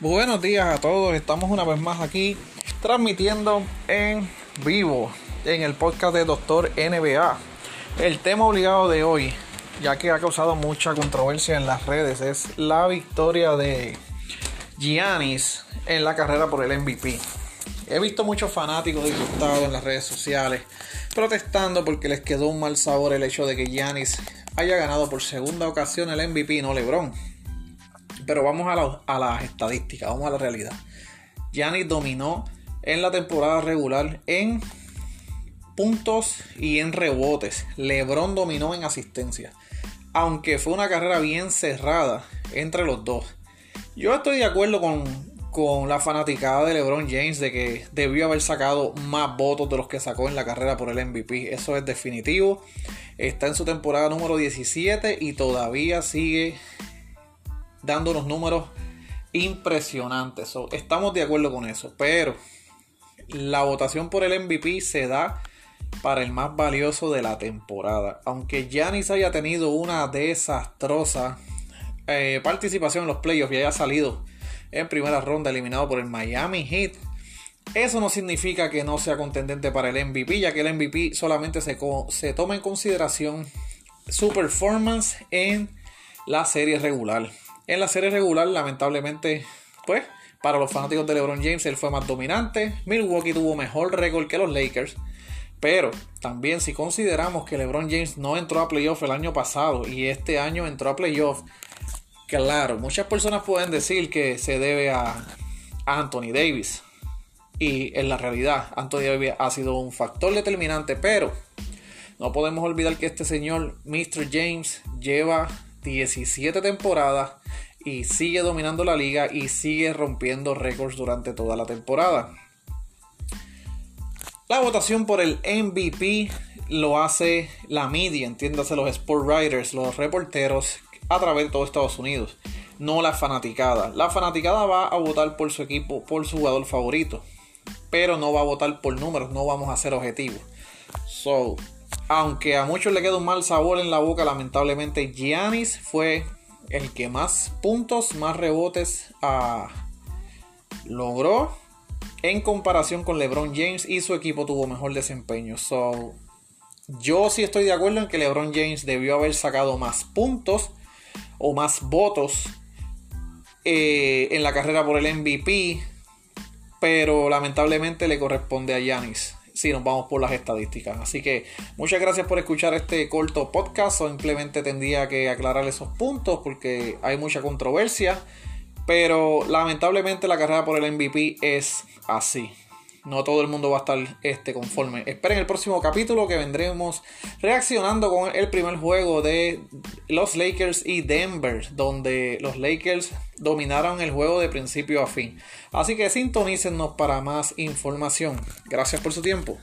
Buenos días a todos, estamos una vez más aquí transmitiendo en vivo en el podcast de Doctor NBA. El tema obligado de hoy, ya que ha causado mucha controversia en las redes, es la victoria de Giannis en la carrera por el MVP. He visto muchos fanáticos disgustados en las redes sociales protestando porque les quedó un mal sabor el hecho de que Giannis haya ganado por segunda ocasión el MVP, no LeBron. Pero vamos a, las estadísticas, vamos a la realidad. Giannis dominó en la temporada regular en puntos y en rebotes. LeBron dominó en asistencia. Aunque fue una carrera bien cerrada entre los dos. Yo estoy de acuerdo con, con la fanaticada de LeBron James de que debió haber sacado más votos de los que sacó en la carrera por el MVP. Eso es definitivo. Está en su temporada número 17 y todavía sigue dando unos números impresionantes. estamos de acuerdo con eso. Pero la votación por el MVP se da para el más valioso de la temporada. Aunque Giannis haya tenido una desastrosa eh, participación en los playoffs y haya salido en primera ronda eliminado por el Miami Heat. Eso no significa que no sea contendente para el MVP, ya que el MVP solamente se, se toma en consideración su performance en la serie regular. En la serie regular, lamentablemente, pues, para los fanáticos de LeBron James, él fue más dominante. Milwaukee tuvo mejor récord que los Lakers. Pero también si consideramos que LeBron James no entró a playoff el año pasado y este año entró a playoff, claro, muchas personas pueden decir que se debe a Anthony Davis. Y en la realidad, Anthony Davis ha sido un factor determinante, pero no podemos olvidar que este señor, Mr. James, lleva 17 temporadas y sigue dominando la liga y sigue rompiendo récords durante toda la temporada. La votación por el MVP lo hace la media, entiéndase los sport writers, los reporteros a través de todo Estados Unidos, no la fanaticada. La fanaticada va a votar por su equipo, por su jugador favorito, pero no va a votar por números, no vamos a ser objetivos. So, aunque a muchos le queda un mal sabor en la boca, lamentablemente Giannis fue el que más puntos, más rebotes ah, logró en comparación con LeBron James y su equipo tuvo mejor desempeño. So, yo sí estoy de acuerdo en que LeBron James debió haber sacado más puntos o más votos eh, en la carrera por el MVP, pero lamentablemente le corresponde a Giannis si nos vamos por las estadísticas. Así que muchas gracias por escuchar este corto podcast. Simplemente tendría que aclarar esos puntos porque hay mucha controversia. Pero lamentablemente la carrera por el MVP es así. No todo el mundo va a estar este, conforme. Esperen el próximo capítulo que vendremos reaccionando con el primer juego de los Lakers y Denver, donde los Lakers dominaron el juego de principio a fin. Así que sintonícenos para más información. Gracias por su tiempo.